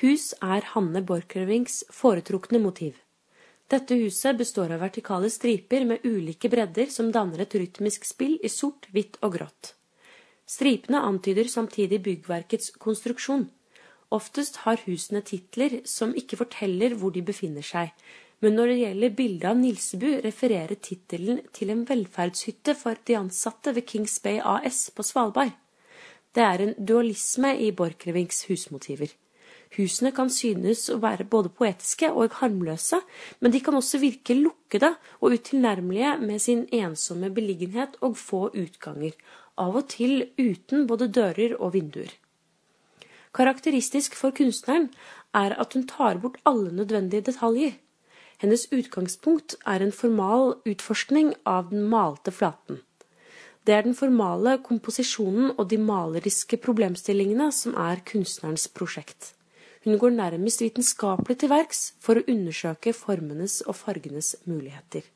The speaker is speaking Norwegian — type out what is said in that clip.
Hus er Hanne Borchgrevinks foretrukne motiv. Dette huset består av vertikale striper med ulike bredder som danner et rytmisk spill i sort, hvitt og grått. Stripene antyder samtidig byggverkets konstruksjon. Oftest har husene titler som ikke forteller hvor de befinner seg, men når det gjelder bildet av Nilsebu, refererer tittelen til en velferdshytte for de ansatte ved Kings Bay AS på Svalbard. Det er en dualisme i Borchgrevinks husmotiver. Husene kan synes å være både poetiske og harmløse, men de kan også virke lukkede og utilnærmelige med sin ensomme beliggenhet og få utganger, av og til uten både dører og vinduer. Karakteristisk for kunstneren er at hun tar bort alle nødvendige detaljer. Hennes utgangspunkt er en formal utforskning av den malte flaten. Det er den formale komposisjonen og de maleriske problemstillingene som er kunstnerens prosjekt. Hun går nærmest vitenskapelig til verks for å undersøke formenes og fargenes muligheter.